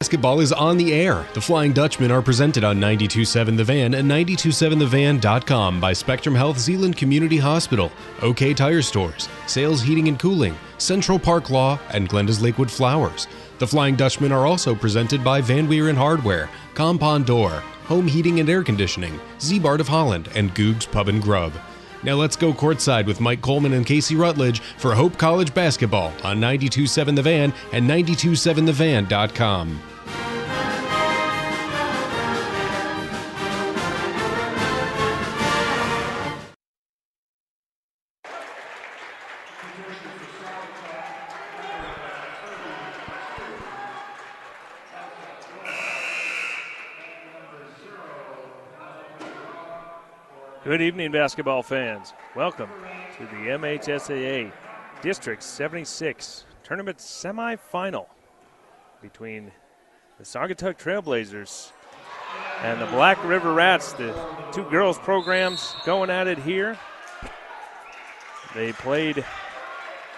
Basketball is on the air. The Flying Dutchmen are presented on 927 The Van and 927thevan.com by Spectrum Health Zeeland Community Hospital, OK Tire Stores, Sales Heating and Cooling, Central Park Law, and Glenda's Lakewood Flowers. The Flying Dutchmen are also presented by Van Weeren Hardware, Compound Door, Home Heating and Air Conditioning, Ziebart of Holland, and Goog's Pub and Grub. Now let's go courtside with Mike Coleman and Casey Rutledge for Hope College basketball on 927 The Van and 927thevan.com. Good evening, basketball fans. Welcome to the MHSAA District 76 tournament semifinal between the Saugatuck Trailblazers and the Black River Rats, the two girls programs going at it here. They played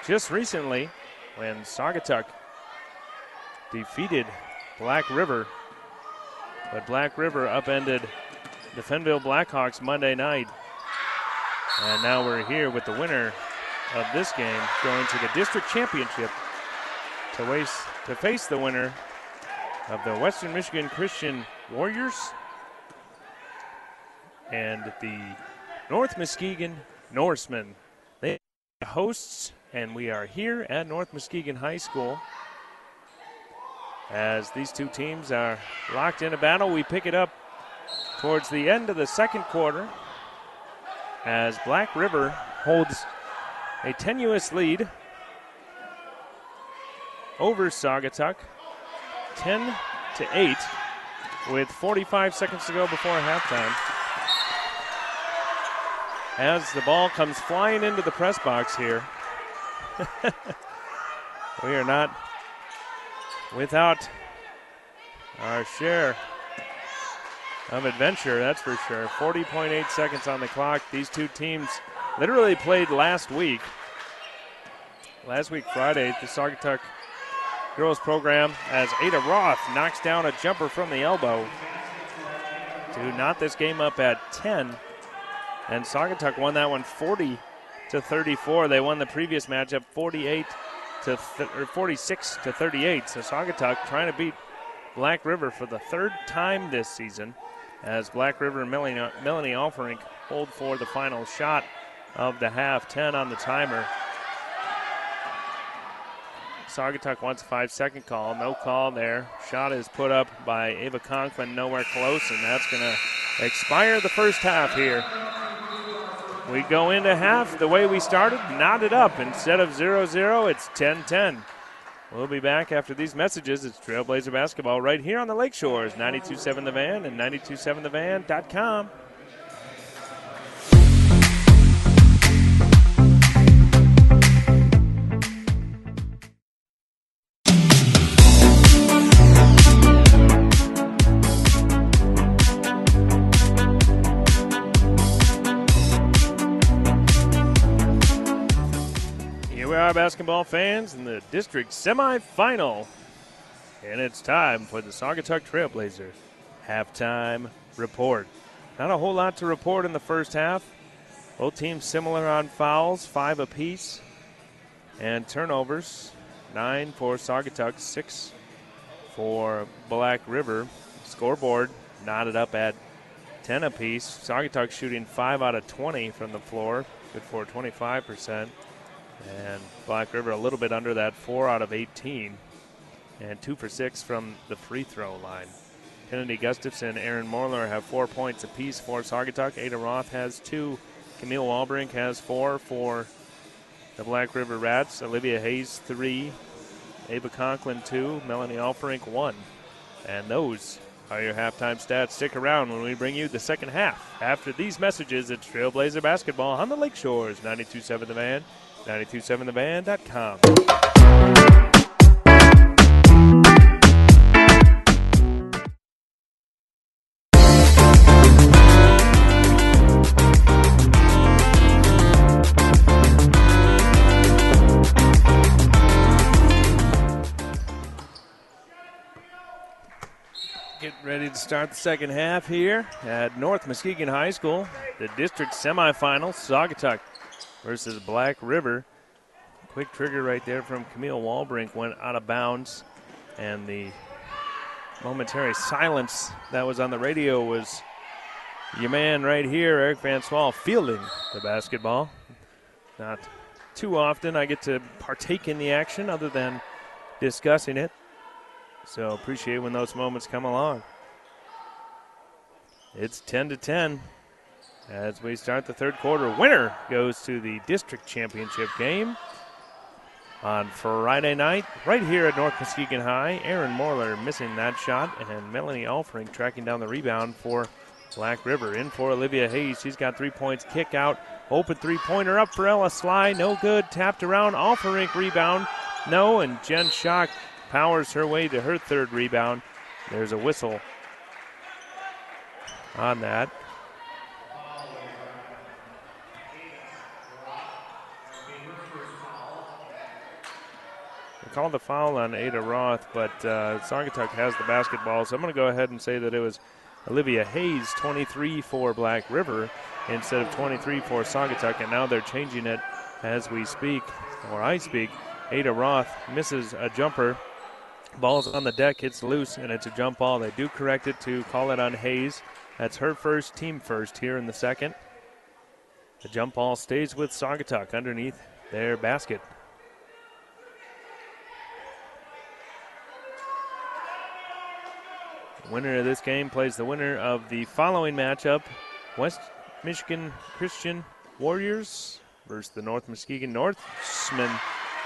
just recently when Saugatuck defeated Black River, but Black River upended the Fenville Blackhawks Monday night. And now we're here with the winner of this game going to the district championship to, waste, to face the winner of the Western Michigan Christian Warriors and the North Muskegon Norsemen. They are hosts, and we are here at North Muskegon High School. As these two teams are locked in a battle, we pick it up towards the end of the second quarter as Black River holds a tenuous lead over Saugatuck 10 to 8 with 45 seconds to go before halftime. As the ball comes flying into the press box here, we are not without our share of adventure, that's for sure. 40.8 seconds on the clock. These two teams literally played last week. Last week, Friday, the Saugatuck girls program as Ada Roth knocks down a jumper from the elbow to knot this game up at 10. And Saugatuck won that one 40 to 34. They won the previous matchup 48 to th- or 46 to 38. So Saugatuck trying to beat Black River for the third time this season as Black River and Melanie, Melanie Alferink hold for the final shot of the half. 10 on the timer. Saugatuck wants a five second call. No call there. Shot is put up by Ava Conklin, nowhere close, and that's going to expire the first half here. We go into half the way we started, knotted up. Instead of 0 0, it's 10 10. We'll be back after these messages. It's Trailblazer Basketball right here on the Lakeshores, 927 The Van and 927thevan.com. are basketball fans in the district semifinal. And it's time for the Saugatuck Trailblazer halftime report. Not a whole lot to report in the first half. Both teams similar on fouls, five apiece, and turnovers. Nine for Saugatuck, six for Black River. Scoreboard knotted up at 10 apiece. Saugatuck shooting 5 out of 20 from the floor, good for 25%. And Black River a little bit under that, four out of 18, and two for six from the free throw line. Kennedy Gustafson, Aaron Morler have four points apiece for Saugatuck. Ada Roth has two. Camille Walbrink has four for the Black River Rats. Olivia Hayes, three. Ava Conklin, two. Melanie Alferink, one. And those are your halftime stats. Stick around when we bring you the second half. After these messages, it's Trailblazer Basketball on the Lake Lakeshores, 92.7 The Van 927thevan.com. Get ready to start the second half here at North Muskegon High School. The district semifinal, Saugatuck versus Black River. Quick trigger right there from Camille Walbrink went out of bounds, and the momentary silence that was on the radio was your man right here, Eric Van Swol, fielding the basketball. Not too often I get to partake in the action other than discussing it. So appreciate when those moments come along. It's 10 to 10 as we start the third quarter. Winner goes to the district championship game on Friday night, right here at North Muskegon High. Aaron Morler missing that shot, and Melanie Alferink tracking down the rebound for Black River. In for Olivia Hayes. She's got three points. Kick out. Open three pointer up for Ella Sly. No good. Tapped around. Alferink rebound. No. And Jen Shock powers her way to her third rebound. There's a whistle on that. Called the foul on Ada Roth, but uh, Saugatuck has the basketball, so I'm going to go ahead and say that it was Olivia Hayes, 23 for Black River instead of 23 for Saugatuck, and now they're changing it as we speak, or I speak. Ada Roth misses a jumper. Ball's on the deck, hits loose, and it's a jump ball. They do correct it to call it on Hayes. That's her first, team first here in the second. The jump ball stays with Saugatuck underneath their basket. Winner of this game plays the winner of the following matchup West Michigan Christian Warriors versus the North Muskegon Norsemen.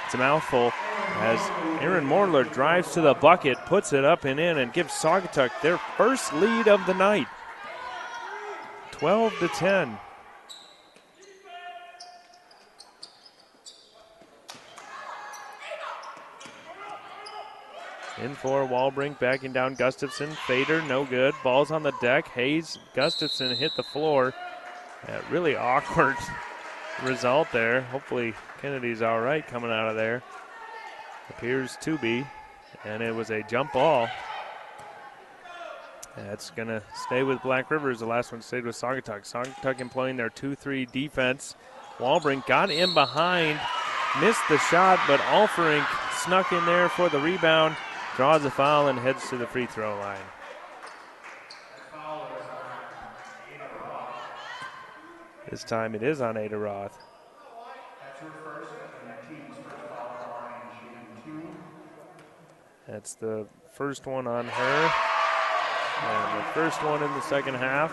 It's a mouthful as Aaron Morler drives to the bucket, puts it up and in, and gives Saugatuck their first lead of the night 12 to 10. In for Walbrink, backing down Gustafson. Fader, no good. Ball's on the deck. Hayes, Gustafson hit the floor. really awkward result there. Hopefully Kennedy's all right coming out of there. Appears to be. And it was a jump ball. That's going to stay with Black Rivers. The last one stayed with Saugatuck. Saugatuck employing their 2 3 defense. Walbrink got in behind, missed the shot, but Alferink snuck in there for the rebound draws a foul and heads to the free throw line. This time it is on Ada Roth. That's the first one on her. And the first one in the second half.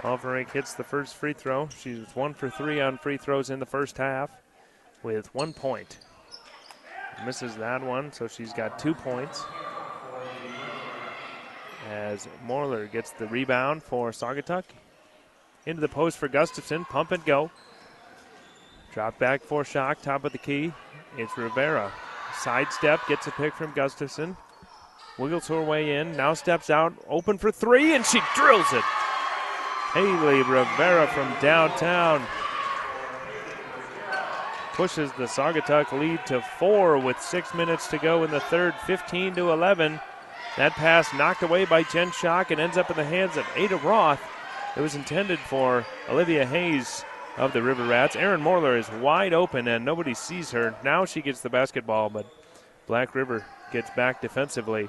Alferink hits the first free throw. She's one for three on free throws in the first half with one point. Misses that one, so she's got two points. As Morler gets the rebound for Saugatuck. Into the post for Gustafson. Pump and go. Drop back for Shock. top of the key. It's Rivera. Sidestep, gets a pick from Gustafson. Wiggles her way in, now steps out, open for three, and she drills it. Haley Rivera from downtown pushes the Saugatuck lead to four with six minutes to go in the third, 15 to 11. That pass knocked away by Jen Schock and ends up in the hands of Ada Roth. It was intended for Olivia Hayes of the River Rats. Aaron Morler is wide open and nobody sees her. Now she gets the basketball, but Black River gets back defensively.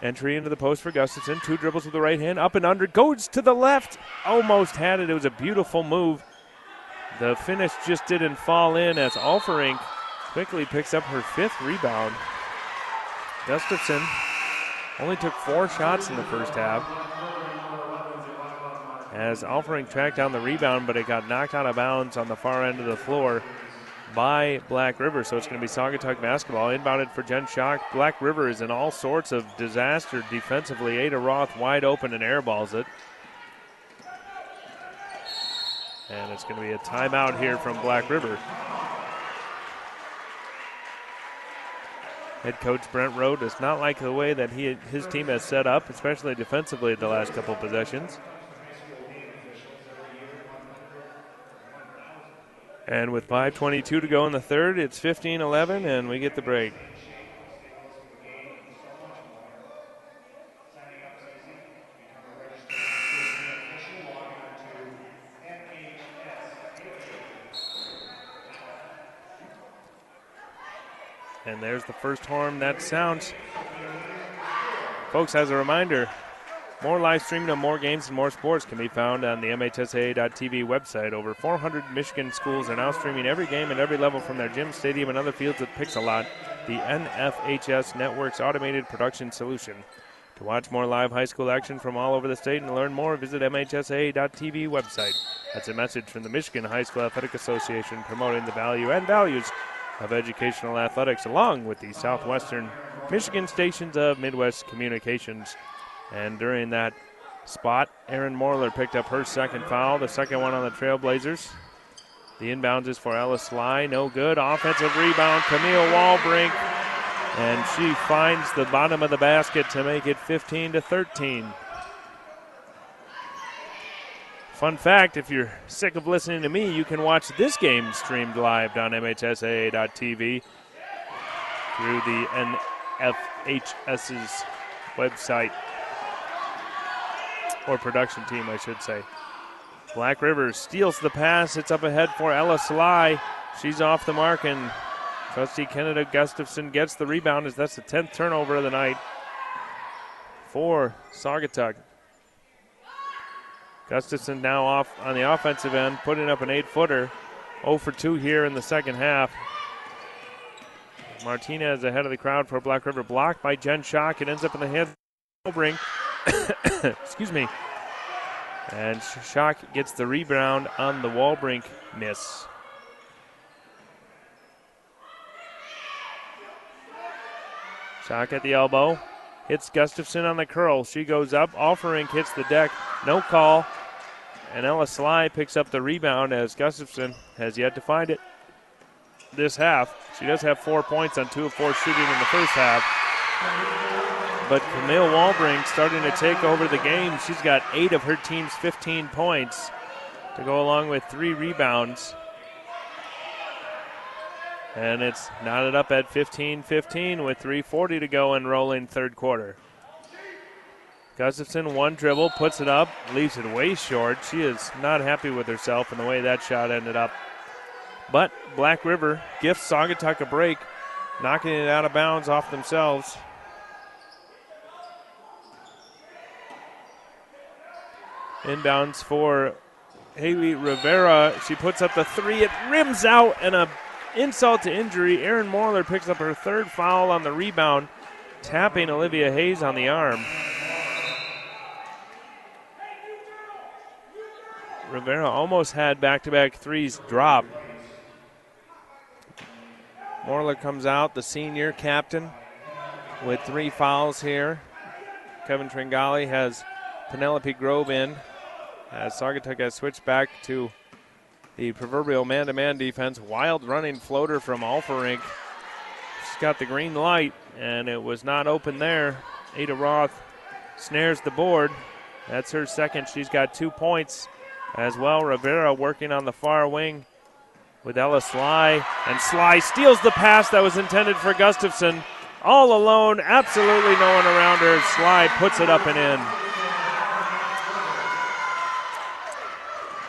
Entry into the post for Gustafson. Two dribbles with the right hand, up and under, goes to the left. Almost had it. It was a beautiful move the finish just didn't fall in as Alferink quickly picks up her fifth rebound. Gustafson only took four shots in the first half. As Alferink tracked down the rebound, but it got knocked out of bounds on the far end of the floor by Black River. So it's going to be Saugatuck basketball. Inbounded for Jen Shock. Black River is in all sorts of disaster defensively. Ada Roth wide open and airballs it. And it's going to be a timeout here from Black River. Head coach Brent Rowe does not like the way that he his team has set up, especially defensively the last couple possessions. And with 5.22 to go in the third, it's 15 11, and we get the break. And there's the first horn that sounds. Folks, as a reminder, more live streaming of more games and more sports can be found on the MHSAA.TV website. Over 400 Michigan schools are now streaming every game at every level from their gym, stadium, and other fields with Pixellot, the NFHS Network's automated production solution. To watch more live high school action from all over the state and learn more, visit MHSAA.TV website. That's a message from the Michigan High School Athletic Association promoting the value and values of educational athletics along with the Southwestern Michigan stations of Midwest Communications. And during that spot, Erin Morler picked up her second foul, the second one on the Trailblazers. The inbounds is for Ella Sly, no good. Offensive rebound, Camille Walbrink, and she finds the bottom of the basket to make it 15 to 13. Fun fact if you're sick of listening to me, you can watch this game streamed live on MHSAA.tv through the NFHS's website, or production team, I should say. Black River steals the pass. It's up ahead for Ella Sly. She's off the mark, and trustee Kennedy Gustafson gets the rebound as that's the 10th turnover of the night for Saugatuck. Gustafson now off on the offensive end, putting up an eight footer. 0 for 2 here in the second half. Martinez ahead of the crowd for Black River, blocked by Jen Shock. It ends up in the hands of Walbrink. Excuse me. And Shock gets the rebound on the Walbrink miss. Shock at the elbow. Hits Gustafson on the curl. She goes up. Alferink hits the deck. No call. And Ella Sly picks up the rebound as Gustafson has yet to find it this half. She does have four points on two of four shooting in the first half. But Camille Walbrink starting to take over the game. She's got eight of her team's 15 points to go along with three rebounds. And it's knotted up at 15 15 with 3.40 to go and rolling third quarter. Gustafson, one dribble, puts it up, leaves it way short. She is not happy with herself and the way that shot ended up. But Black River gifts Saugatuck a break, knocking it out of bounds off themselves. Inbounds for Haley Rivera. She puts up the three. It rims out and a insult to injury. Erin Morler picks up her third foul on the rebound, tapping Olivia Hayes on the arm. Rivera almost had back to back threes drop. Morler comes out, the senior captain, with three fouls here. Kevin Tringali has Penelope Grove in as Saugatuck has switched back to the proverbial man to man defense. Wild running floater from Alferink. She's got the green light, and it was not open there. Ada Roth snares the board. That's her second. She's got two points as well. Rivera working on the far wing with Ella Sly. And Sly steals the pass that was intended for Gustafson. All alone, absolutely no one around her. Sly puts it up and in.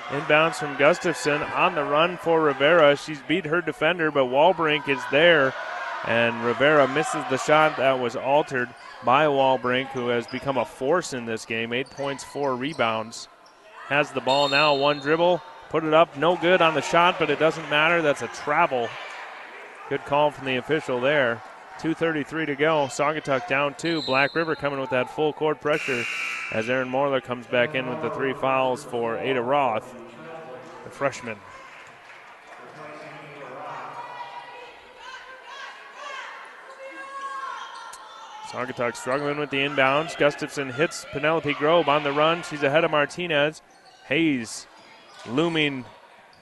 Inbounds from Gustafson on the run for Rivera. She's beat her defender, but Walbrink is there. And Rivera misses the shot that was altered by Walbrink, who has become a force in this game. Eight points, four rebounds. Has the ball now, one dribble, put it up, no good on the shot, but it doesn't matter. That's a travel. Good call from the official there. 2.33 to go. Saugatuck down two. Black River coming with that full court pressure as Aaron Morler comes back in with the three fouls for Ada Roth, the freshman. Saugatuck struggling with the inbounds. Gustafson hits Penelope Grove on the run. She's ahead of Martinez. Hayes looming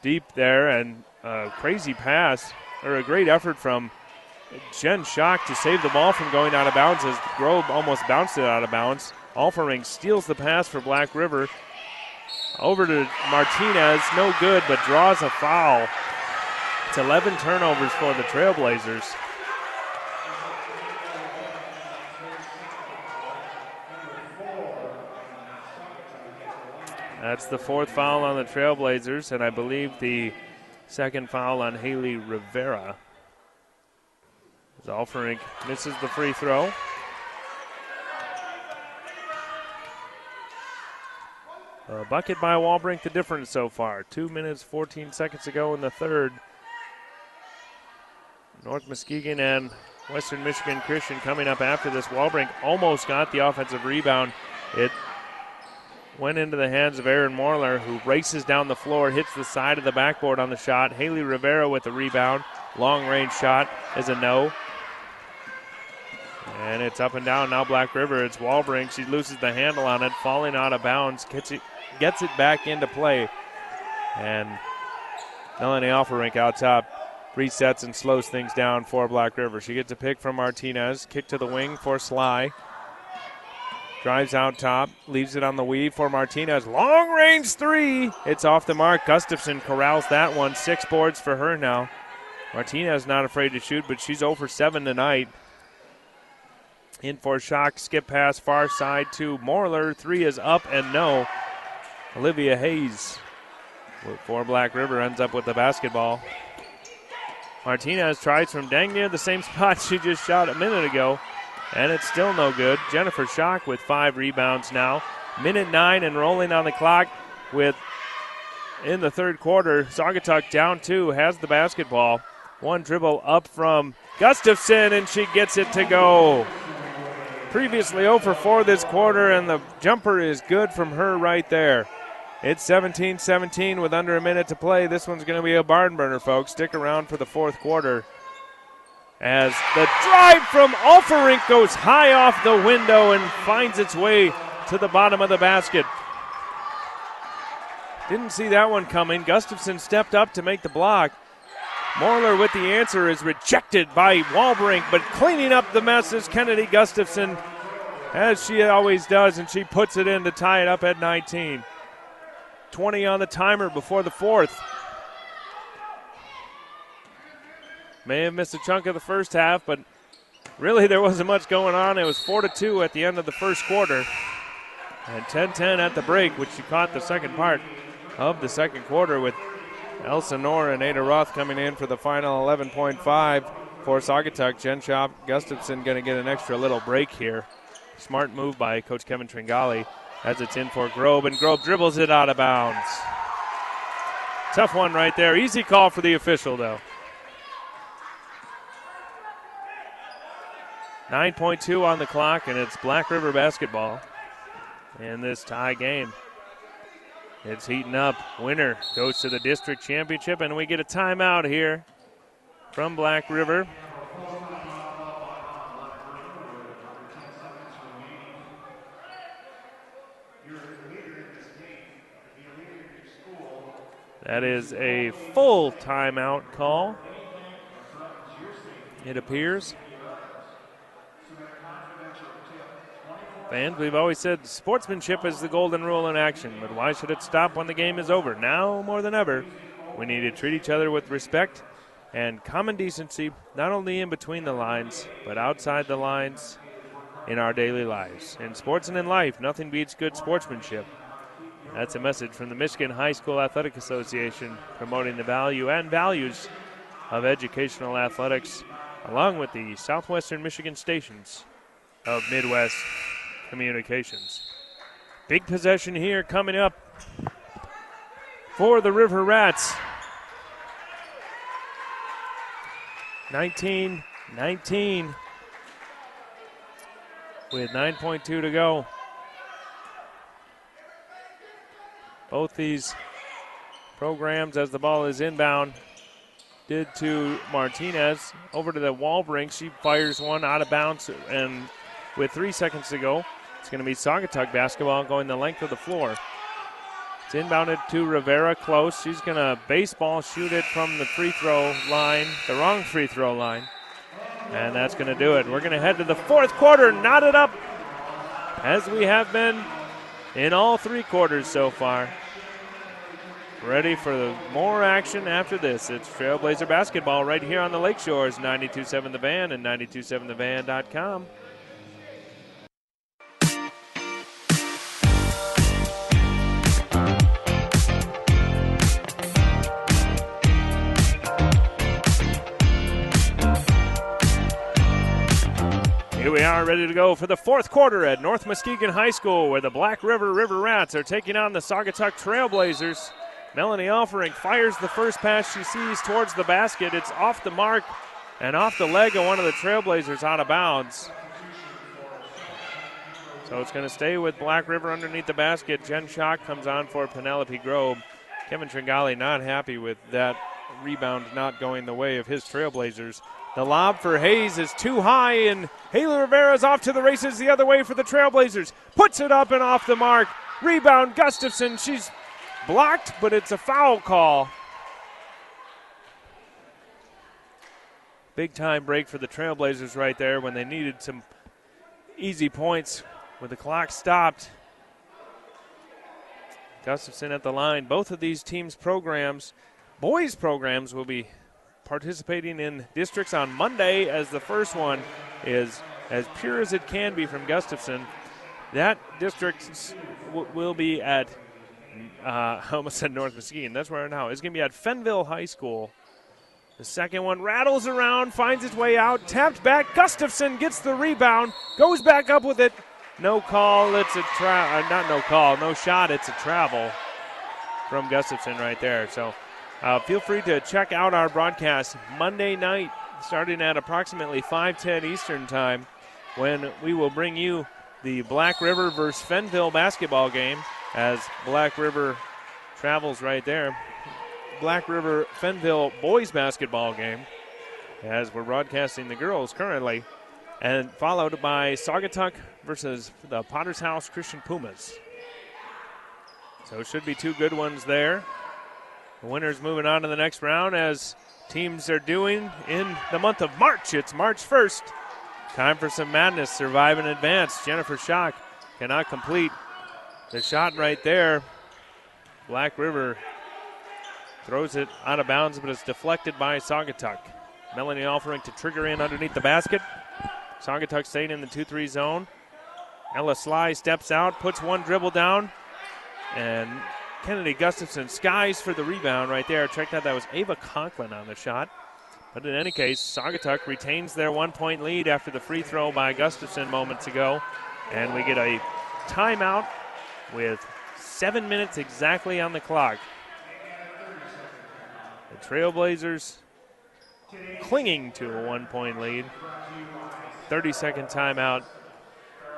deep there and a crazy pass or a great effort from Jen Shock to save the ball from going out of bounds as Grove almost bounced it out of bounds. Alferink steals the pass for Black River. Over to Martinez, no good, but draws a foul. It's 11 turnovers for the Trailblazers. That's the fourth foul on the Trailblazers, and I believe the second foul on Haley Rivera. Alferink misses the free throw. A bucket by Walbrink, the difference so far. Two minutes, 14 seconds ago in the third. North Muskegon and Western Michigan Christian coming up after this. Walbrink almost got the offensive rebound. It went into the hands of Aaron Morler, who races down the floor, hits the side of the backboard on the shot. Haley Rivera with the rebound. Long range shot is a no. And it's up and down now. Black River. It's Walbrink. She loses the handle on it, falling out of bounds. Gets it, gets it back into play. And Melanie Alferink out top resets and slows things down for Black River. She gets a pick from Martinez. Kick to the wing for Sly. Drives out top, leaves it on the weave for Martinez. Long range three. It's off the mark. Gustafson corrals that one. Six boards for her now. Martinez not afraid to shoot, but she's over 7 tonight. In for shock, skip pass far side to Morler. Three is up and no. Olivia Hayes for Black River ends up with the basketball. Martinez tries from dang near the same spot she just shot a minute ago, and it's still no good. Jennifer Shock with five rebounds now. Minute nine and rolling on the clock with in the third quarter. Saugatuck down two, has the basketball. One dribble up from Gustafson, and she gets it to go. Previously 0 for 4 this quarter, and the jumper is good from her right there. It's 17 17 with under a minute to play. This one's going to be a barn burner, folks. Stick around for the fourth quarter. As the drive from Alferink goes high off the window and finds its way to the bottom of the basket. Didn't see that one coming. Gustafson stepped up to make the block. Morler with the answer is rejected by Walbrink, but cleaning up the mess is Kennedy Gustafson, as she always does, and she puts it in to tie it up at 19. 20 on the timer before the fourth. May have missed a chunk of the first half, but really there wasn't much going on. It was 4 to 2 at the end of the first quarter. And 10 10 at the break, which she caught the second part of the second quarter with Elsa Nor and Ada Roth coming in for the final 11.5 for Saugatuck. Jen Shop Gustafson going to get an extra little break here. Smart move by Coach Kevin Tringali as it's in for Grove, and Grove dribbles it out of bounds. Tough one right there. Easy call for the official, though. 9.2 on the clock, and it's Black River basketball in this tie game. It's heating up. Winner goes to the district championship, and we get a timeout here from Black River. That is a full timeout call. It appears. Fans, we've always said sportsmanship is the golden rule in action, but why should it stop when the game is over? Now more than ever, we need to treat each other with respect and common decency, not only in between the lines, but outside the lines in our daily lives. In sports and in life, nothing beats good sportsmanship. That's a message from the Michigan High School Athletic Association promoting the value and values of educational athletics, along with the Southwestern Michigan stations of Midwest Communications. Big possession here coming up for the River Rats. 19 19 with 9.2 to go. Both these programs, as the ball is inbound, did to Martinez. Over to the Walbrink. She fires one out of bounds, and with three seconds to go, it's going to be Saugatuck basketball going the length of the floor. It's inbounded to Rivera close. She's going to baseball shoot it from the free throw line, the wrong free throw line. And that's going to do it. We're going to head to the fourth quarter, knotted up as we have been in all three quarters so far. Ready for more action after this. It's Trailblazer basketball right here on the Lakeshores, 92.7 The Van and 92.7thevan.com. ready to go for the fourth quarter at North Muskegon High School, where the Black River River Rats are taking on the Saugatuck Trailblazers. Melanie Alferink fires the first pass she sees towards the basket. It's off the mark and off the leg of one of the Trailblazers out of bounds. So it's going to stay with Black River underneath the basket. Jen Shock comes on for Penelope Grove. Kevin Tringali not happy with that rebound not going the way of his Trailblazers. The lob for Hayes is too high, and Haley Rivera's off to the races the other way for the Trailblazers. Puts it up and off the mark. Rebound, Gustafson. She's blocked, but it's a foul call. Big time break for the Trailblazers right there when they needed some easy points when the clock stopped. Gustafson at the line. Both of these teams' programs, boys' programs, will be participating in districts on Monday as the first one is as pure as it can be from Gustafson. That district w- will be at, uh, I almost said North Muskegon. That's where now. It's going to be at Fenville High School. The second one rattles around, finds its way out, tapped back. Gustafson gets the rebound, goes back up with it. No call. It's a travel. uh, not no call, no shot. It's a travel from Gustafson right there. So uh, feel free to check out our broadcast Monday night, starting at approximately 5:10 Eastern time, when we will bring you the Black River versus Fenville basketball game as Black River travels right there. Black River Fenville boys basketball game as we're broadcasting the girls currently, and followed by Saugatuck versus the Potter's House Christian Pumas. So it should be two good ones there. The winners moving on to the next round as teams are doing in the month of March. It's March 1st. Time for some madness. Survive and advance. Jennifer Shock cannot complete the shot right there. Black River throws it out of bounds, but it's deflected by Saugatuck. Melanie Alferink to trigger in underneath the basket. Saugatuck staying in the 2 3 zone. Ella Sly steps out, puts one dribble down, and Kennedy Gustafson skies for the rebound right there. Check that, that was Ava Conklin on the shot. But in any case, Saugatuck retains their one point lead after the free throw by Gustafson moments ago. And we get a timeout with seven minutes exactly on the clock. The Trailblazers clinging to a one point lead. 30 second timeout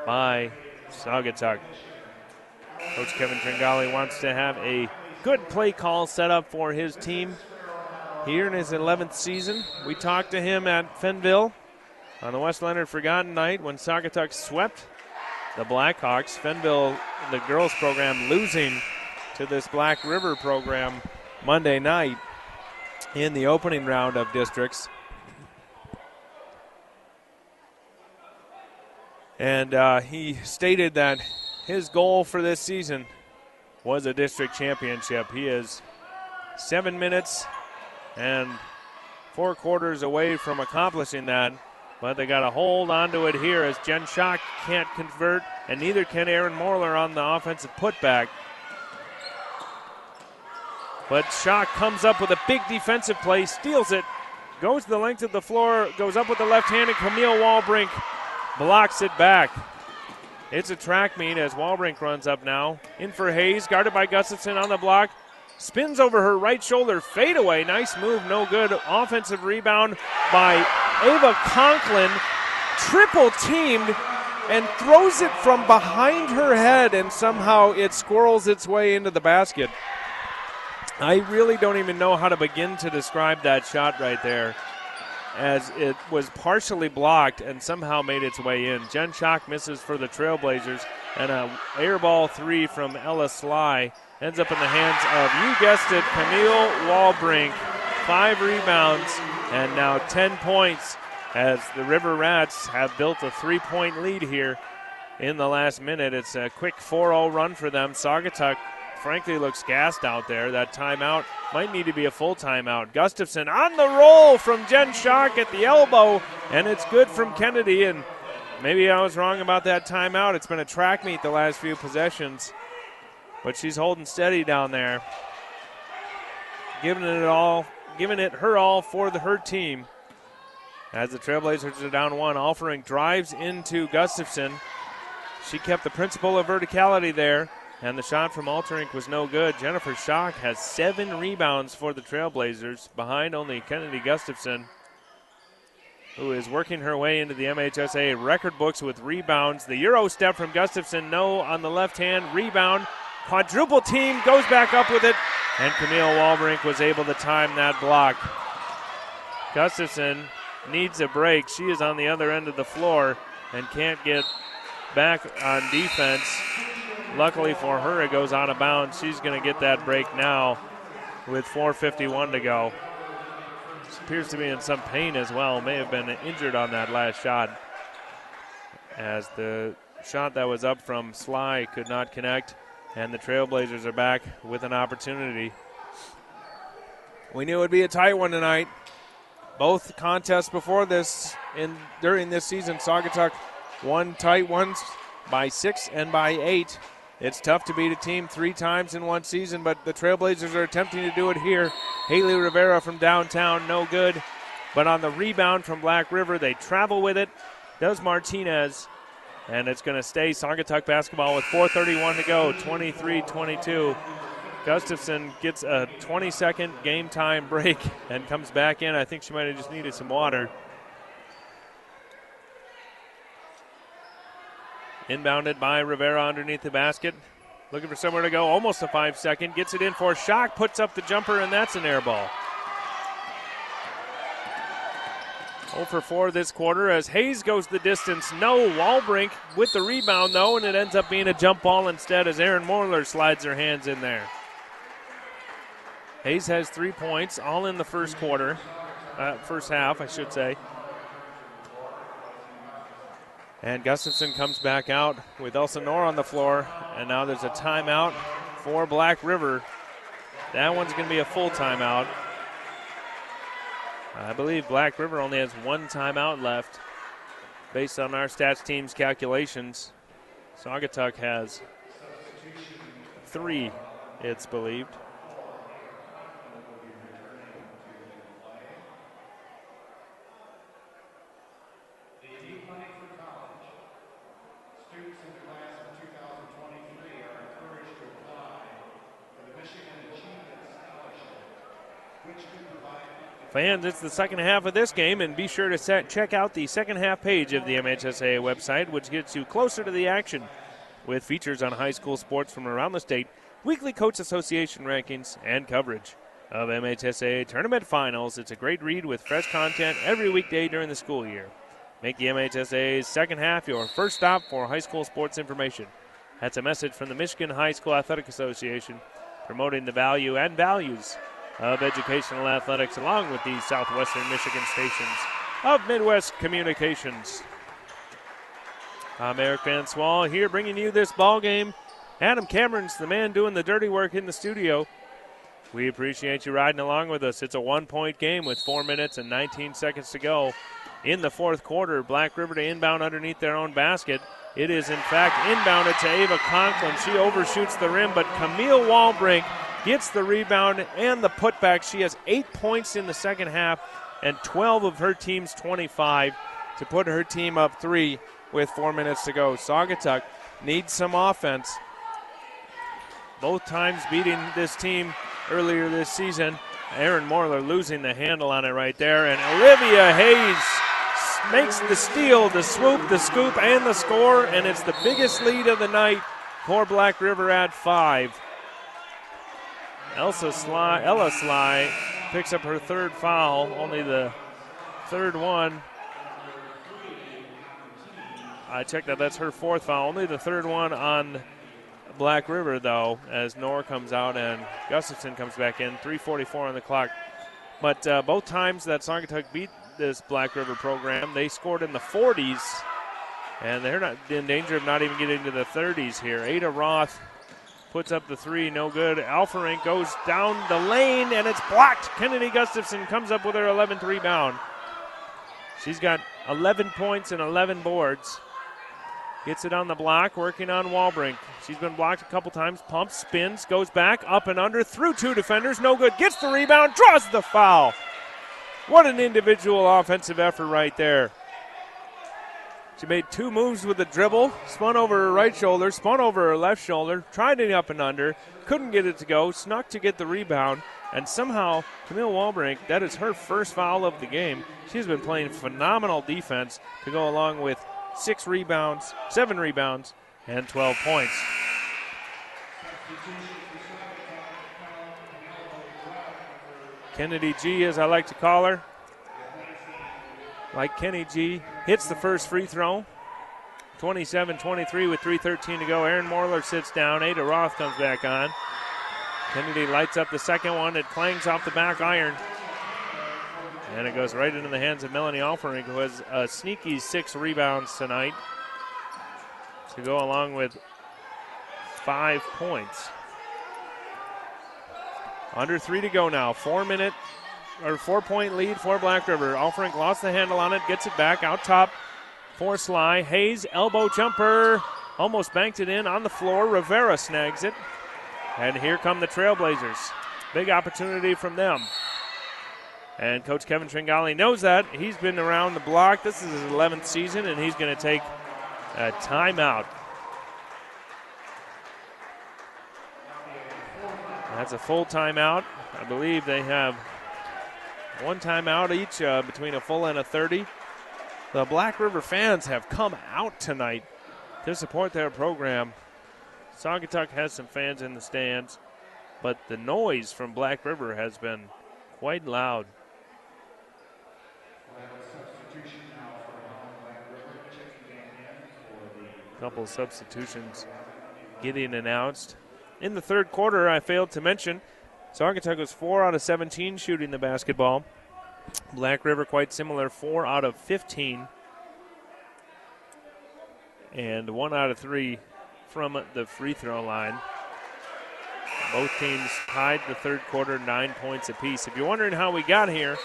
by Saugatuck. Coach Kevin Tringali wants to have a good play call set up for his team here in his 11th season. We talked to him at Fenville on the West Leonard Forgotten night when Saugatuck swept the Blackhawks. Fenville, the girls program, losing to this Black River program Monday night in the opening round of districts. And uh, he stated that his goal for this season was a district championship. He is seven minutes and four quarters away from accomplishing that. But they got to hold on to it here as Jen Schock can't convert, and neither can Aaron Morler on the offensive putback. But Schock comes up with a big defensive play, steals it, goes the length of the floor, goes up with the left hand, and Camille Walbrink blocks it back. It's a track meet as Walbrink runs up now. In for Hayes, guarded by Gustafson on the block. Spins over her right shoulder, fade away. Nice move, no good. Offensive rebound by Ava Conklin. Triple teamed and throws it from behind her head, and somehow it squirrels its way into the basket. I really don't even know how to begin to describe that shot right there as it was partially blocked and somehow made its way in. Jen Schock misses for the Trailblazers, and a air ball three from Ella Sly ends up in the hands of, you guessed it, Camille Walbrink. Five rebounds and now 10 points as the River Rats have built a three point lead here in the last minute. It's a quick 4 0 run for them. Saugatuck frankly looks gassed out there. That timeout might need to be a full timeout. Gustafson on the roll from Jen Schock at the elbow, and it's good from Kennedy. And maybe I was wrong about that timeout. It's been a track meet the last few possessions, but she's holding steady down there, giving it all, giving it her all for the her team. As the Trailblazers are down one, Alferink drives into Gustafson. She kept the principle of verticality there, and the shot from Alferink was no good. Jennifer Schock has seven rebounds for the Trailblazers, behind only Kennedy Gustafson, who is working her way into the MHSA record books with rebounds. The Euro step from Gustafson, no on the left hand, rebound. Quadruple team goes back up with it, and Camille Walbrink was able to time that block. Gustafson needs a break. She is on the other end of the floor and can't get back on defense. Luckily for her, it goes out of bounds. She's going to get that break now with 4.51 to go. She appears to be in some pain as well. May have been injured on that last shot. As the shot that was up from Sly could not connect, and the Trailblazers are back with an opportunity. We knew it would be a tight one tonight both contests before this in during this season, Saugatuck won tight ones by six and by eight. It's tough to beat a team three times in one season, but the Trailblazers are attempting to do it here. Haley Rivera from downtown, no good. But on the rebound from Black River, they travel with it. Does Martinez. And it's going to stay Saugatuck basketball with 4.31 to go, 23 22. Gustafson gets a 20 second game time break and comes back in. I think she might have just needed some water. Inbounded by Rivera underneath the basket. Looking for somewhere to go. Almost a five second. Gets it in for Schock. Puts up the jumper, and that's an air ball. 0 for 4 this quarter as Hayes goes the distance. No, Walbrink with the rebound though, and it ends up being a jump ball instead as Aaron Morler slides her hands in there. Hayes has three points, all in the first quarter, uh, first half, I should say. And Gustafson comes back out with Elsinore on the floor, and now there's a timeout for Black River. That one's going to be a full timeout. I believe Black River only has one timeout left based on our stats team's calculations. Saugatuck has three, it's believed. Fans, it's the second half of this game, and be sure to set, check out the second half page of the MHSA website, which gets you closer to the action with features on high school sports from around the state, weekly Coach Association rankings, and coverage of MHSA tournament finals. It's a great read with fresh content every weekday during the school year. Make the MHSA's second half your first stop for high school sports information. That's a message from the Michigan High School Athletic Association promoting the value and values of educational athletics, along with the Southwestern Michigan stations of Midwest Communications. I'm Eric Van Swol here bringing you this ball game. Adam Cameron's the man doing the dirty work in the studio. We appreciate you riding along with us. It's a one point game with four minutes and 19 seconds to go in the fourth quarter. Black River to inbound underneath their own basket. It is, in fact, inbounded to Ava Conklin. She overshoots the rim, but Camille Walbrink gets the rebound and the putback. She has eight points in the second half and 12 of her team's 25 to put her team up three with four minutes to go. Saugatuck needs some offense. Both times beating this team earlier this season. Aaron Morler losing the handle on it right there. And Olivia Hayes makes the steal, the swoop, the scoop, and the score. And it's the biggest lead of the night for Black River at five. Elsa Sly, Ella Sly picks up her third foul, only the third one. I checked that. That's her fourth foul. Only the third one on Black River, though, as Nor comes out and Gustafson comes back in. 3:44 on the clock. But uh, both times that Saugatuck beat this Black River program, they scored in the 40s, and they're not in danger of not even getting to the 30s here. Ada Roth puts up the three, no good. Alferink goes down the lane and it's blocked. Kennedy Gustafson comes up with her 11th rebound. She's got 11 points and 11 boards. Gets it on the block, working on Walbrink. She's been blocked a couple times. Pumps, spins, goes back, up and under, through two defenders. No good. Gets the rebound, draws the foul. What an individual offensive effort right there. She made two moves with the dribble, spun over her right shoulder, spun over her left shoulder, tried it up and under, couldn't get it to go, snuck to get the rebound, and somehow Camille Walbrink, that is her first foul of the game. She's been playing phenomenal defense to go along with six rebounds, seven rebounds, and 12 points. Kennedy G, as I like to call her, like Kenny G, hits the first free throw. 27 23 with 3.13 to go. Aaron Morler sits down. Ada Roth comes back on. Kennedy lights up the second one. It clangs off the back iron. And it goes right into the hands of Melanie Alferink, who has a sneaky six rebounds tonight to go along with five points. Under three to go now. Four minute or four point lead for Black River. Alferink lost the handle on it, gets it back out top for Sly. Hayes, elbow jumper, almost banked it in on the floor. Rivera snags it. And here come the Trailblazers. Big opportunity from them. And Coach Kevin Tringali knows that. He's been around the block. This is his 11th season, and he's going to take a timeout. That's a full timeout. I believe they have one timeout each uh, between a full and a 30. The Black River fans have come out tonight to support their program. Saugatuck has some fans in the stands, but the noise from Black River has been quite loud. Couple substitutions getting announced. In the third quarter, I failed to mention Saugatuck was 4 out of 17 shooting the basketball. Black River quite similar, 4 out of 15. And 1 out of 3 from the free throw line. Both teams tied the third quarter, nine points apiece. If you're wondering how we got here,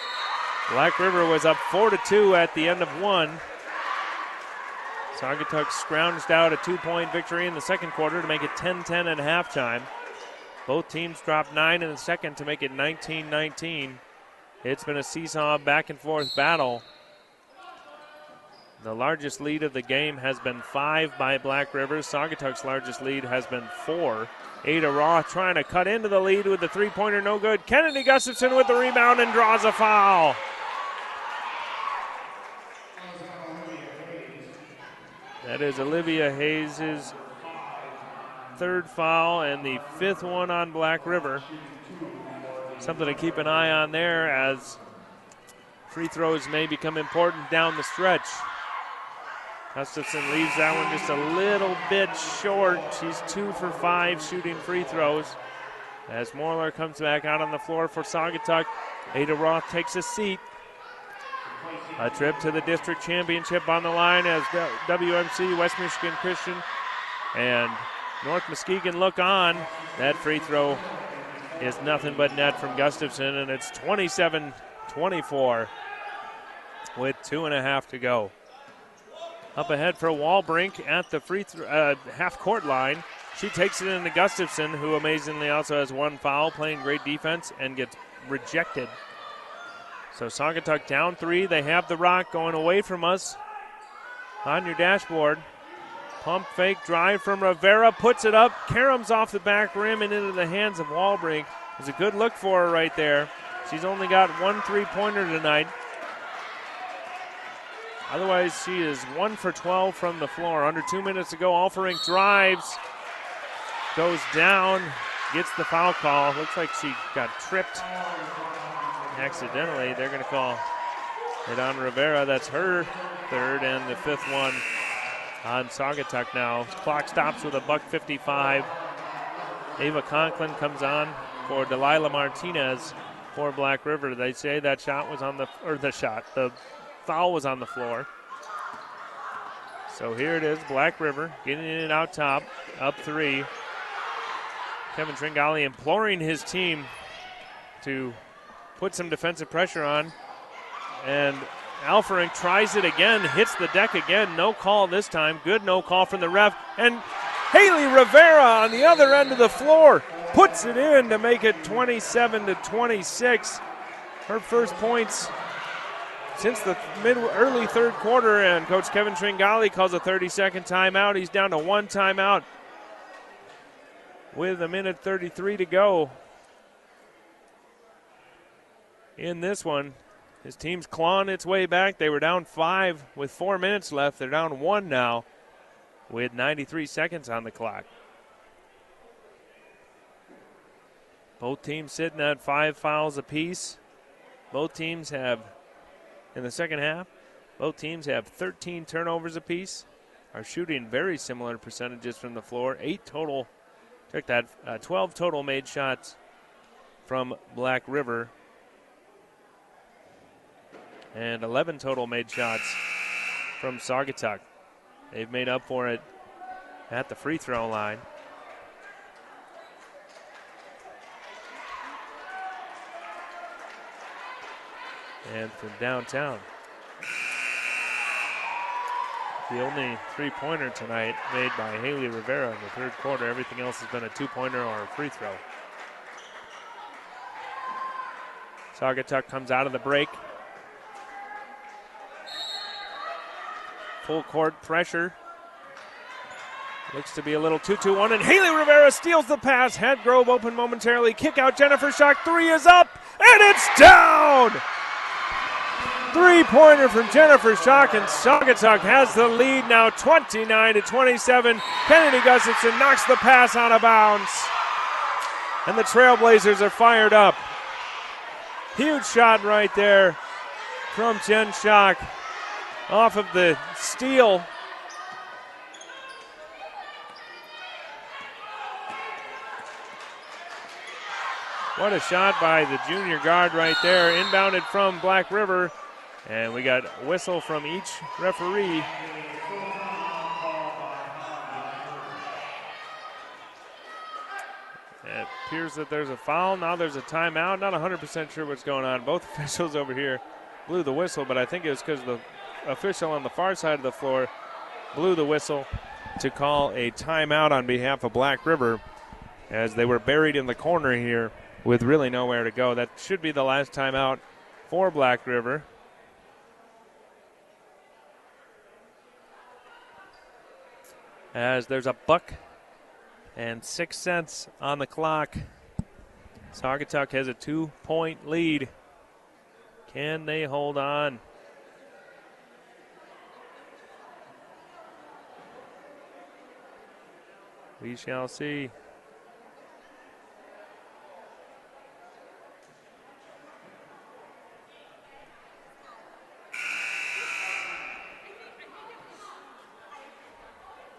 Black River was up 4 to 2 at the end of one. Saugatuck scrounged out a two point victory in the second quarter to make it 10 10 at halftime. Both teams dropped nine in the second to make it 19 19. It's been a seesaw back and forth battle. The largest lead of the game has been five by Black River. Saugatuck's largest lead has been four. Ada Roth trying to cut into the lead with the three pointer, no good. Kennedy Gustafson with the rebound and draws a foul. That is Olivia Hayes' third foul and the fifth one on Black River. Something to keep an eye on there as free throws may become important down the stretch. Gustafson leaves that one just a little bit short. She's two for five shooting free throws. As Morler comes back out on the floor for Saugatuck, Ada Roth takes a seat. A trip to the district championship on the line as WMC, West Michigan Christian, and North Muskegon look on. That free throw is nothing but net from Gustafson, and it's 27 24 with two and a half to go. Up ahead for Walbrink at the free uh, half court line. She takes it into Gustafson, who amazingly also has one foul, playing great defense, and gets rejected. So Saugatuck down three. They have the rock going away from us on your dashboard. Pump fake drive from Rivera, puts it up. Caroms off the back rim and into the hands of Walbrink. It's a good look for her right there. She's only got one three pointer tonight. Otherwise, she is one for 12 from the floor. Under two minutes to go, Alferink drives, goes down, gets the foul call. Looks like she got tripped accidentally. They're going to call it on Rivera. That's her third and the fifth one on Saugatuck now. Clock stops with a buck 55. Ava Conklin comes on for Delilah Martinez for Black River. They say that shot was on the or the shot, the foul was on the floor. So here it is, Black River getting in and out top, up three. Kevin Tringali imploring his team to put some defensive pressure on. And Alferink tries it again, hits the deck again. No call this time. Good no call from the ref. And Haley Rivera on the other end of the floor puts it in to make it 27 to 26. Her first points since the mid early third quarter, and Coach Kevin Tringali calls a 30 second timeout. He's down to one timeout with a minute 33 to go in this one. His team's clawing its way back. They were down five with four minutes left. They're down one now with 93 seconds on the clock. Both teams sitting at five fouls apiece. Both teams have, in the second half, both teams have 13 turnovers apiece. Are shooting very similar percentages from the floor. Eight total, check that, uh, 12 total made shots from Black River and 11 total made shots from Saugatuck. They've made up for it at the free throw line. And from downtown, the only three pointer tonight made by Haley Rivera in the third quarter. Everything else has been a two pointer or a free throw. Saugatuck comes out of the break. Full court pressure. Looks to be a little 2 2 1, and Haley Rivera steals the pass. Had Grove open momentarily. Kick out Jennifer Schock. Three is up, and it's down! Three pointer from Jennifer Schock, and Saugatuck has the lead now 29 to 27. Kennedy Gustafson knocks the pass out of bounds. And the Trailblazers are fired up. Huge shot right there from Jen Schock off of the steal. What a shot by the junior guard right there. Inbounded from Black River. And we got whistle from each referee. It appears that there's a foul. Now there's a timeout. Not 100% sure what's going on. Both officials over here blew the whistle, but I think it was because the official on the far side of the floor blew the whistle to call a timeout on behalf of Black River as they were buried in the corner here with really nowhere to go. That should be the last timeout for Black River. As there's a buck and six cents on the clock. Saugatuck has a two point lead. Can they hold on? We shall see.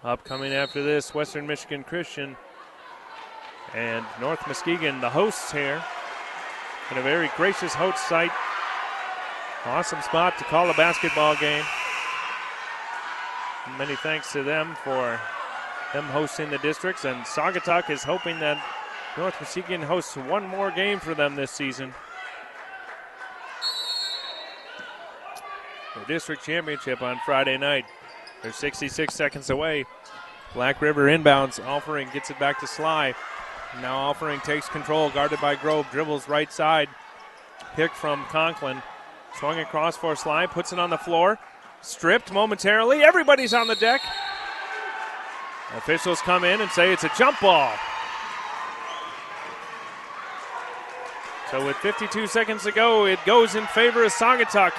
Upcoming after this, Western Michigan Christian and North Muskegon, the hosts here, in a very gracious host site. Awesome spot to call a basketball game. Many thanks to them for them hosting the districts, and Saugatuck is hoping that North Muskegon hosts one more game for them this season. The district championship on Friday night. They're 66 seconds away. Black River inbounds. Offering gets it back to Sly. Now Offering takes control, guarded by Grove, dribbles right side. Pick from Conklin. Swung across for Sly, puts it on the floor. Stripped momentarily. Everybody's on the deck. Officials come in and say it's a jump ball. So with 52 seconds to go, it goes in favor of Saugatuck.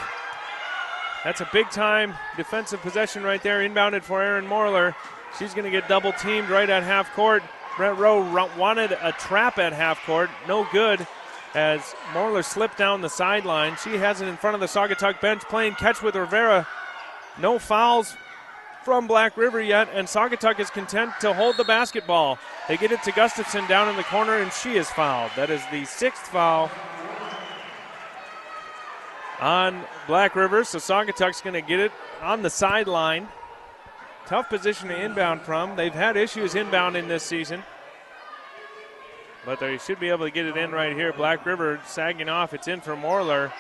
That's a big time defensive possession right there, inbounded for Aaron Morler. She's going to get double teamed right at half court. Brett Rowe wanted a trap at half court, no good. As Morler slipped down the sideline, she has it in front of the Saugatuck bench, playing catch with Rivera. No fouls from Black River yet, and Saugatuck is content to hold the basketball. They get it to Gustafson down in the corner, and she is fouled. That is the sixth foul on Black River. So Saugatuck's going to get it on the sideline. Tough position to inbound from. They've had issues inbounding this season. But they should be able to get it in right here. Black River sagging off. It's in for Morler.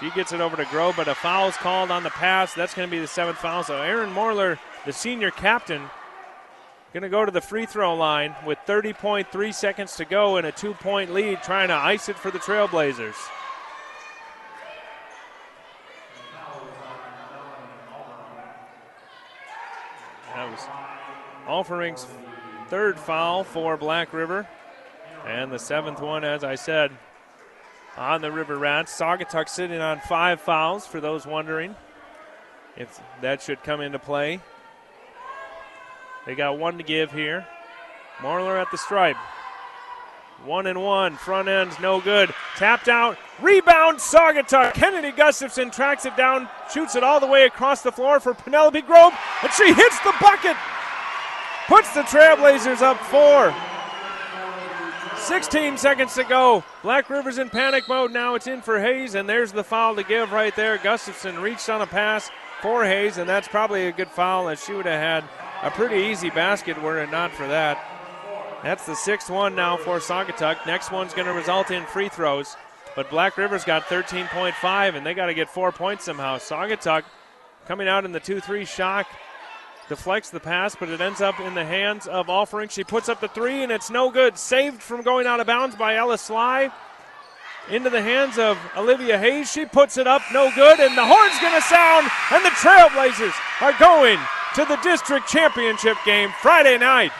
She gets it over to Grove, but a foul's called on the pass. That's going to be the seventh foul. So Aaron Morler, the senior captain, going to go to the free throw line with 30.3 seconds to go in a two point lead, trying to ice it for the Trailblazers. That was Offering's third foul for Black River. And the seventh one, as I said, on the River Rats. Saugatuck sitting on five fouls, for those wondering if that should come into play. They got one to give here. Morler at the stripe. One and one. Front end's no good. Tapped out. Rebound, Saugatuck. Kennedy Gustafson tracks it down, shoots it all the way across the floor for Penelope Grove, and she hits the bucket. Puts the Trailblazers up four. 16 seconds to go. Black River's in panic mode now. It's in for Hayes, and there's the foul to give right there. Gustafson reached on a pass for Hayes, and that's probably a good foul as she would have had a pretty easy basket were it not for that. That's the sixth one now for Saugatuck. Next one's going to result in free throws. But Black River's got 13.5, and they got to get four points somehow. Saugatuck coming out in the 2 3 Schock deflects the pass, but it ends up in the hands of Offering. She puts up the three, and it's no good. Saved from going out of bounds by Ella Sly. Into the hands of Olivia Hayes. She puts it up, no good, and the horn's going to sound, and the Trailblazers are going to the district championship game Friday night.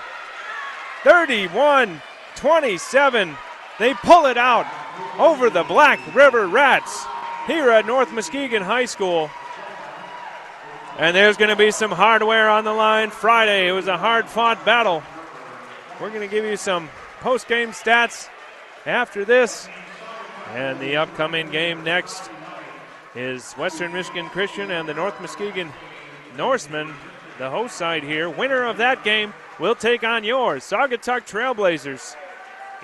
31 27. They pull it out over the Black River Rats here at North Muskegon High School. And there's going to be some hardware on the line Friday. It was a hard fought battle. We're going to give you some post game stats after this. And the upcoming game next is Western Michigan Christian and the North Muskegon Norsemen, the host side here. Winner of that game will take on yours, Saugatuck Trailblazers,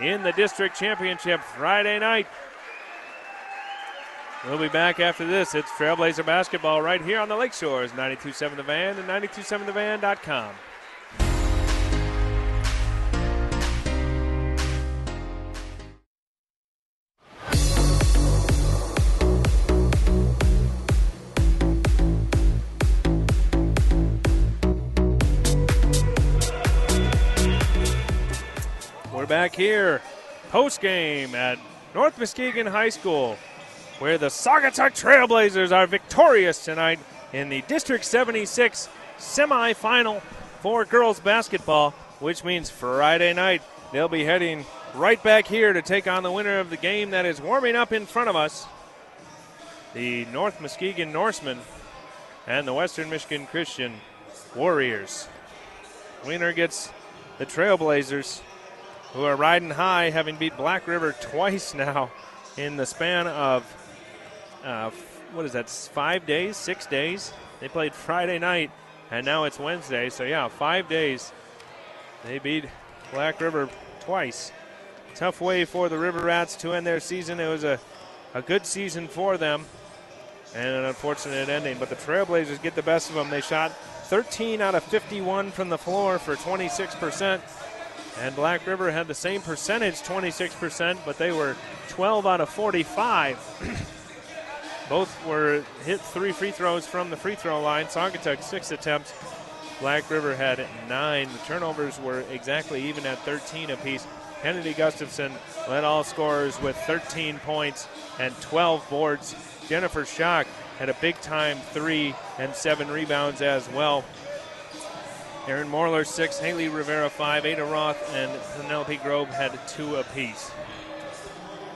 in the district championship Friday night. We'll be back after this. It's Trailblazer basketball right here on the Lakeshores, 92.7 The Van and 92.7thevan.com. We're back here post game at North Muskegon High School where the Saugatuck Trailblazers are victorious tonight in the District 76 semifinal for girls basketball, which means Friday night they'll be heading right back here to take on the winner of the game that is warming up in front of us the North Muskegon Norsemen and the Western Michigan Christian Warriors. Winner gets the Trailblazers, who are riding high, having beat Black River twice now in the span of uh, what is that, five days, six days? They played Friday night, and now it's Wednesday. So, yeah, five days. They beat Black River twice. Tough way for the River Rats to end their season. It was a, a good season for them, and an unfortunate ending. But the Trailblazers get the best of them. They shot 13 out of 51 from the floor for 26%. And Black River had the same percentage, 26%, but they were 12 out of 45. Both were hit three free throws from the free throw line. Saugatuck six attempts. Black River had nine. The turnovers were exactly even at 13 apiece. Kennedy Gustafson led all scorers with 13 points and 12 boards. Jennifer Schock had a big time three and seven rebounds as well. Aaron Morler six, Haley Rivera five, Ada Roth and Penelope Grove had two apiece.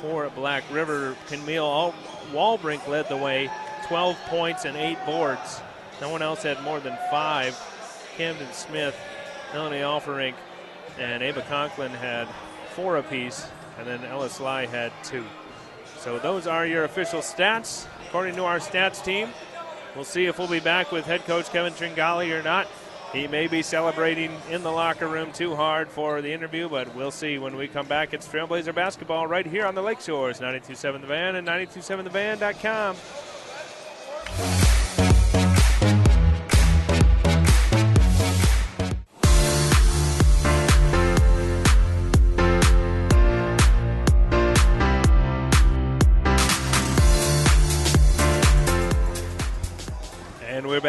For Black River, Camille Walbrink led the way, 12 points and eight boards. No one else had more than five. Camden Smith, Melanie Alferink, and Ava Conklin had four apiece, and then Ella Sly had two. So those are your official stats. According to our stats team, we'll see if we'll be back with head coach Kevin Tringali or not. He may be celebrating in the locker room too hard for the interview, but we'll see when we come back. It's Trailblazer basketball right here on the Lakeshores, 92.7 The Van and 92.7thevan.com.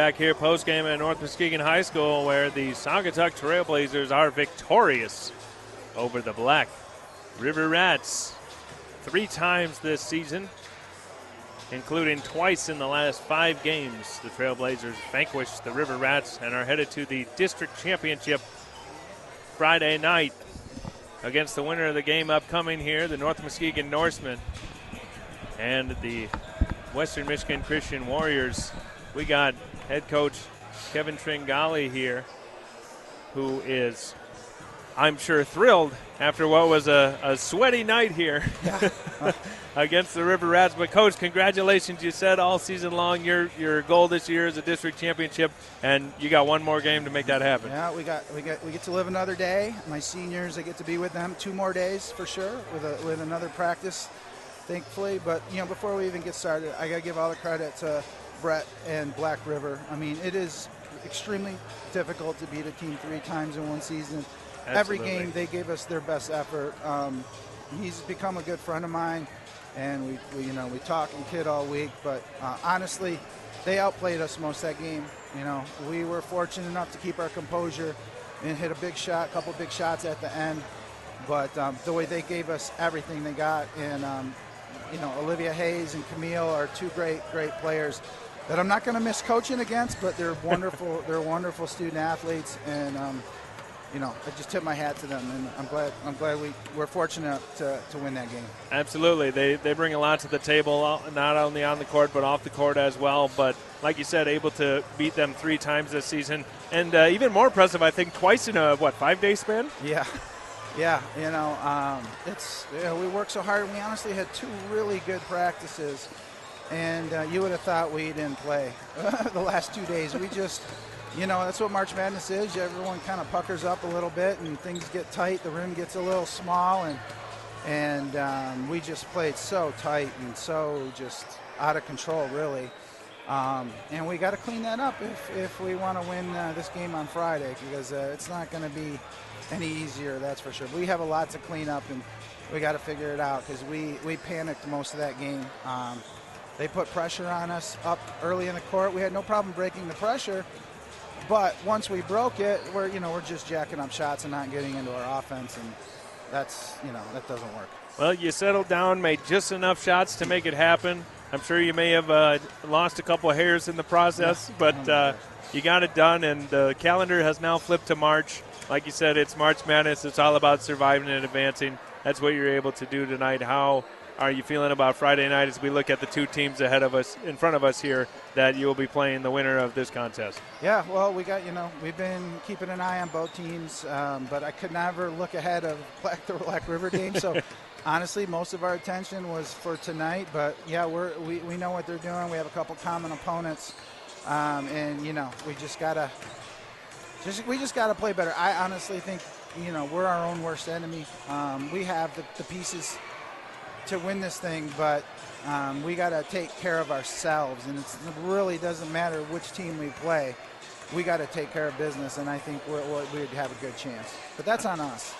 back here post game at North Muskegon High School where the Saugatuck Trailblazers are victorious over the Black River Rats three times this season, including twice in the last five games. The Trailblazers vanquished the River Rats and are headed to the district championship Friday night against the winner of the game upcoming here, the North Muskegon Norsemen and the Western Michigan Christian Warriors. We got head coach Kevin Tringali here, who is, I'm sure, thrilled after what was a, a sweaty night here against the River Rats. But, coach, congratulations! You said all season long your your goal this year is a district championship, and you got one more game to make that happen. Yeah, we got we get we get to live another day. My seniors, I get to be with them two more days for sure, with a, with another practice, thankfully. But you know, before we even get started, I got to give all the credit to Brett and Black River. I mean, it is extremely difficult to beat a team three times in one season. Every game, they gave us their best effort. Um, he's become a good friend of mine, and we, we you know we talk and kid all week. But uh, honestly, they outplayed us most that game. You know, we were fortunate enough to keep our composure and hit a big shot, a couple big shots at the end. But um, the way they gave us everything they got, and um, you know, Olivia Hayes and Camille are two great, great players that I'm not going to miss coaching against, but they're wonderful. they're wonderful student athletes, and um, you know, I just tip my hat to them, and I'm glad. I'm glad we we're fortunate to, to win that game. Absolutely, they they bring a lot to the table, uh, not only on the court but off the court as well. But like you said, able to beat them three times this season, and uh, even more impressive, I think, twice in a what five day span. Yeah, yeah. You know, um, it's you know, we worked so hard. We honestly had two really good practices, and uh, you would have thought we didn't play the last two days. We just, you know, that's what March Madness is. Everyone kind of puckers up a little bit, and things get tight. The room gets a little small, and and um, we just played so tight and so just out of control, really. Um, and we got to clean that up if, if we want to win uh, this game on Friday because uh, it's not going to be any easier, that's for sure. We have a lot to clean up and we got to figure it out because we, we panicked most of that game. Um, they put pressure on us up early in the court. We had no problem breaking the pressure, but once we broke it, we're you know we're just jacking up shots and not getting into our offense, and that's you know that doesn't work. Well, you settled down, made just enough shots to make it happen. I'm sure you may have uh, lost a couple of hairs in the process, but uh, you got it done, and the calendar has now flipped to March. Like you said, it's March Madness. It's all about surviving and advancing. That's what you're able to do tonight. How are you feeling about Friday night as we look at the two teams ahead of us, in front of us here, that you will be playing the winner of this contest? Yeah, well, we got you know we've been keeping an eye on both teams, um, but I could never look ahead of Black the Black River game. So honestly, most of our attention was for tonight. But yeah, we're we, we know what they're doing. We have a couple common opponents, um, and you know we just gotta just we just gotta play better. I honestly think you know we're our own worst enemy. Um, we have the, the pieces to win this thing, but um, we got to take care of ourselves, and it really doesn't matter which team we play. We got to take care of business, and I think we're, we'd have a good chance. But that's on us.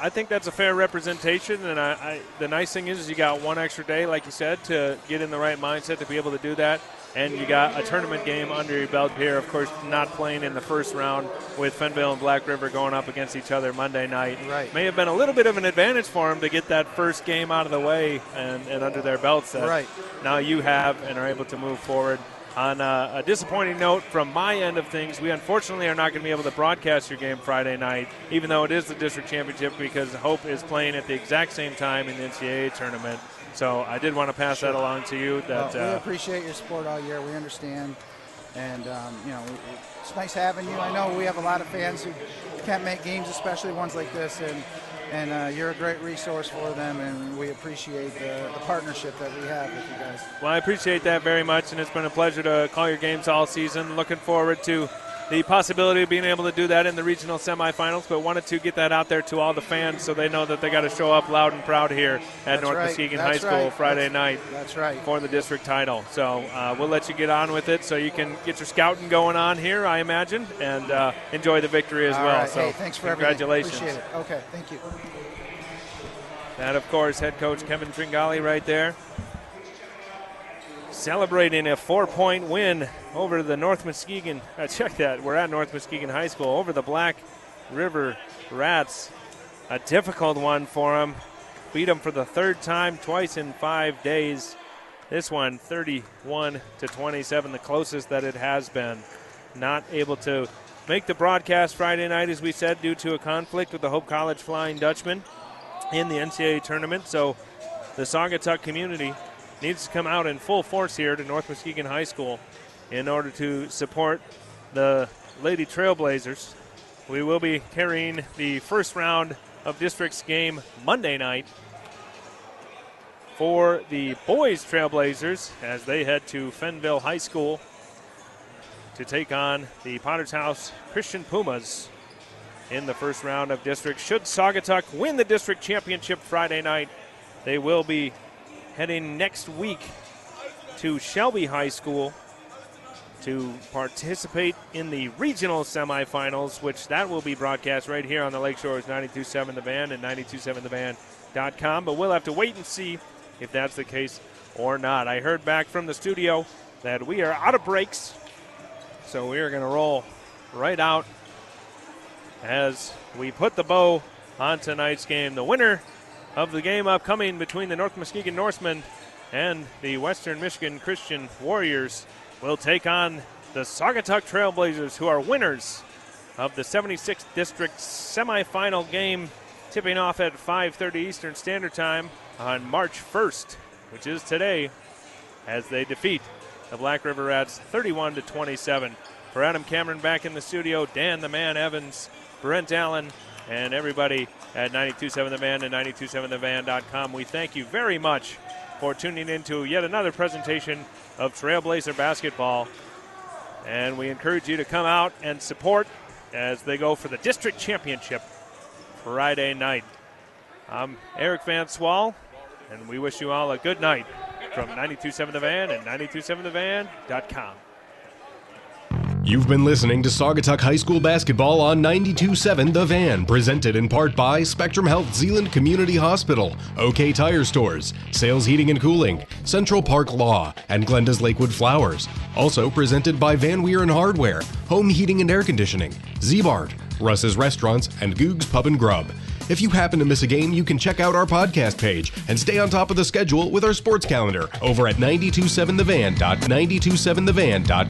I think that's a fair representation, and I, I, the nice thing is, is you got one extra day, like you said, to get in the right mindset to be able to do that. And you got a tournament game under your belt here. Of course, not playing in the first round with Fenville and Black River going up against each other Monday night. Right. May have been a little bit of an advantage for them to get that first game out of the way and, and under their belts. Right. Now you have and are able to move forward. On a, a disappointing note from my end of things, we unfortunately are not going to be able to broadcast your game Friday night, even though it is the district championship, because Hope is playing at the exact same time in the NCAA tournament. So I did want to pass that along to you. That Well, we uh, appreciate your support all year. We understand, and um, you know, it's nice having you. I know we have a lot of fans who can't make games, especially ones like this, and and uh, you're a great resource for them, and we appreciate the, the partnership that we have with you guys. Well, I appreciate that very much, and it's been a pleasure to call your games all season. Looking forward to the possibility of being able to do that in the regional semifinals, but wanted to get that out there to all the fans so they know that they got to show up loud and proud here at That's North right. Muskegon That's High School right. Friday That's- night That's right. for the district title. So uh, we'll let you get on with it so you can get your scouting going on here, I imagine, and uh, enjoy the victory as All well. right. So hey, thanks for everything. congratulations. Appreciate it. Okay, thank you. That, of course, head coach Kevin Tringali right there. Celebrating a four point win over the North Muskegon. Uh, check that. We're at North Muskegon High School over the Black River Rats. A difficult one for them. Beat them for the third time, twice in five days. This one, 31 to 27, the closest that it has been. Not able to make the broadcast Friday night, as we said, due to a conflict with the Hope College Flying Dutchmen in the NCAA tournament. So the Saugatuck community needs to come out in full force here to North Muskegon High School in order to support the Lady Trailblazers. We will be carrying the first round of districts game Monday night for the boys Trailblazers as they head to Fenville High School to take on the Potter's House Christian Pumas in the first round of district. Should Saugatuck win the district championship Friday night, they will be heading next week to Shelby High School to participate in the regional semifinals, which that will be broadcast right here on the Lakeshores 92.7 The Van and 92.7thevan.com. But we'll have to wait and see if that's the case or not. I heard back from the studio that we are out of breaks, so we are going to roll right out as we put the bow on tonight's game. The winner of the game upcoming between the North Muskegon Norsemen and the Western Michigan Christian Warriors will take on the Saugatuck Trailblazers, who are winners of the 76th District semifinal game, tipping off at 5:30 Eastern Standard Time on March 1st, which is today, as they defeat the Black River Rats 31 to 27. For Adam Cameron back in the studio, Dan the Man Evans, Brent Allen, and everybody at 92.7 The Van and 92.7thevan.com. We thank you very much for tuning in to yet another presentation of Trailblazer basketball. And we encourage you to come out and support as they go for the district championship Friday night. I'm Eric Van Swol, and we wish you all a good night from 92.7 The Van and 92.7thevan.com. You've been listening to Saugatuck High School basketball on 92.7 The Van, presented in part by Spectrum Health Zeeland Community Hospital, OK Tire Stores, Sales Heating and Cooling, Central Park Law, and Glenda's Lakewood Flowers. Also presented by Van Weeren Hardware, Home Heating and Air Conditioning, Ziebart, Russ's Restaurants, and Goog's Pub and Grub. If you happen to miss a game, you can check out our podcast page and stay on top of the schedule with our sports calendar over at 927thevan.927thevan.com.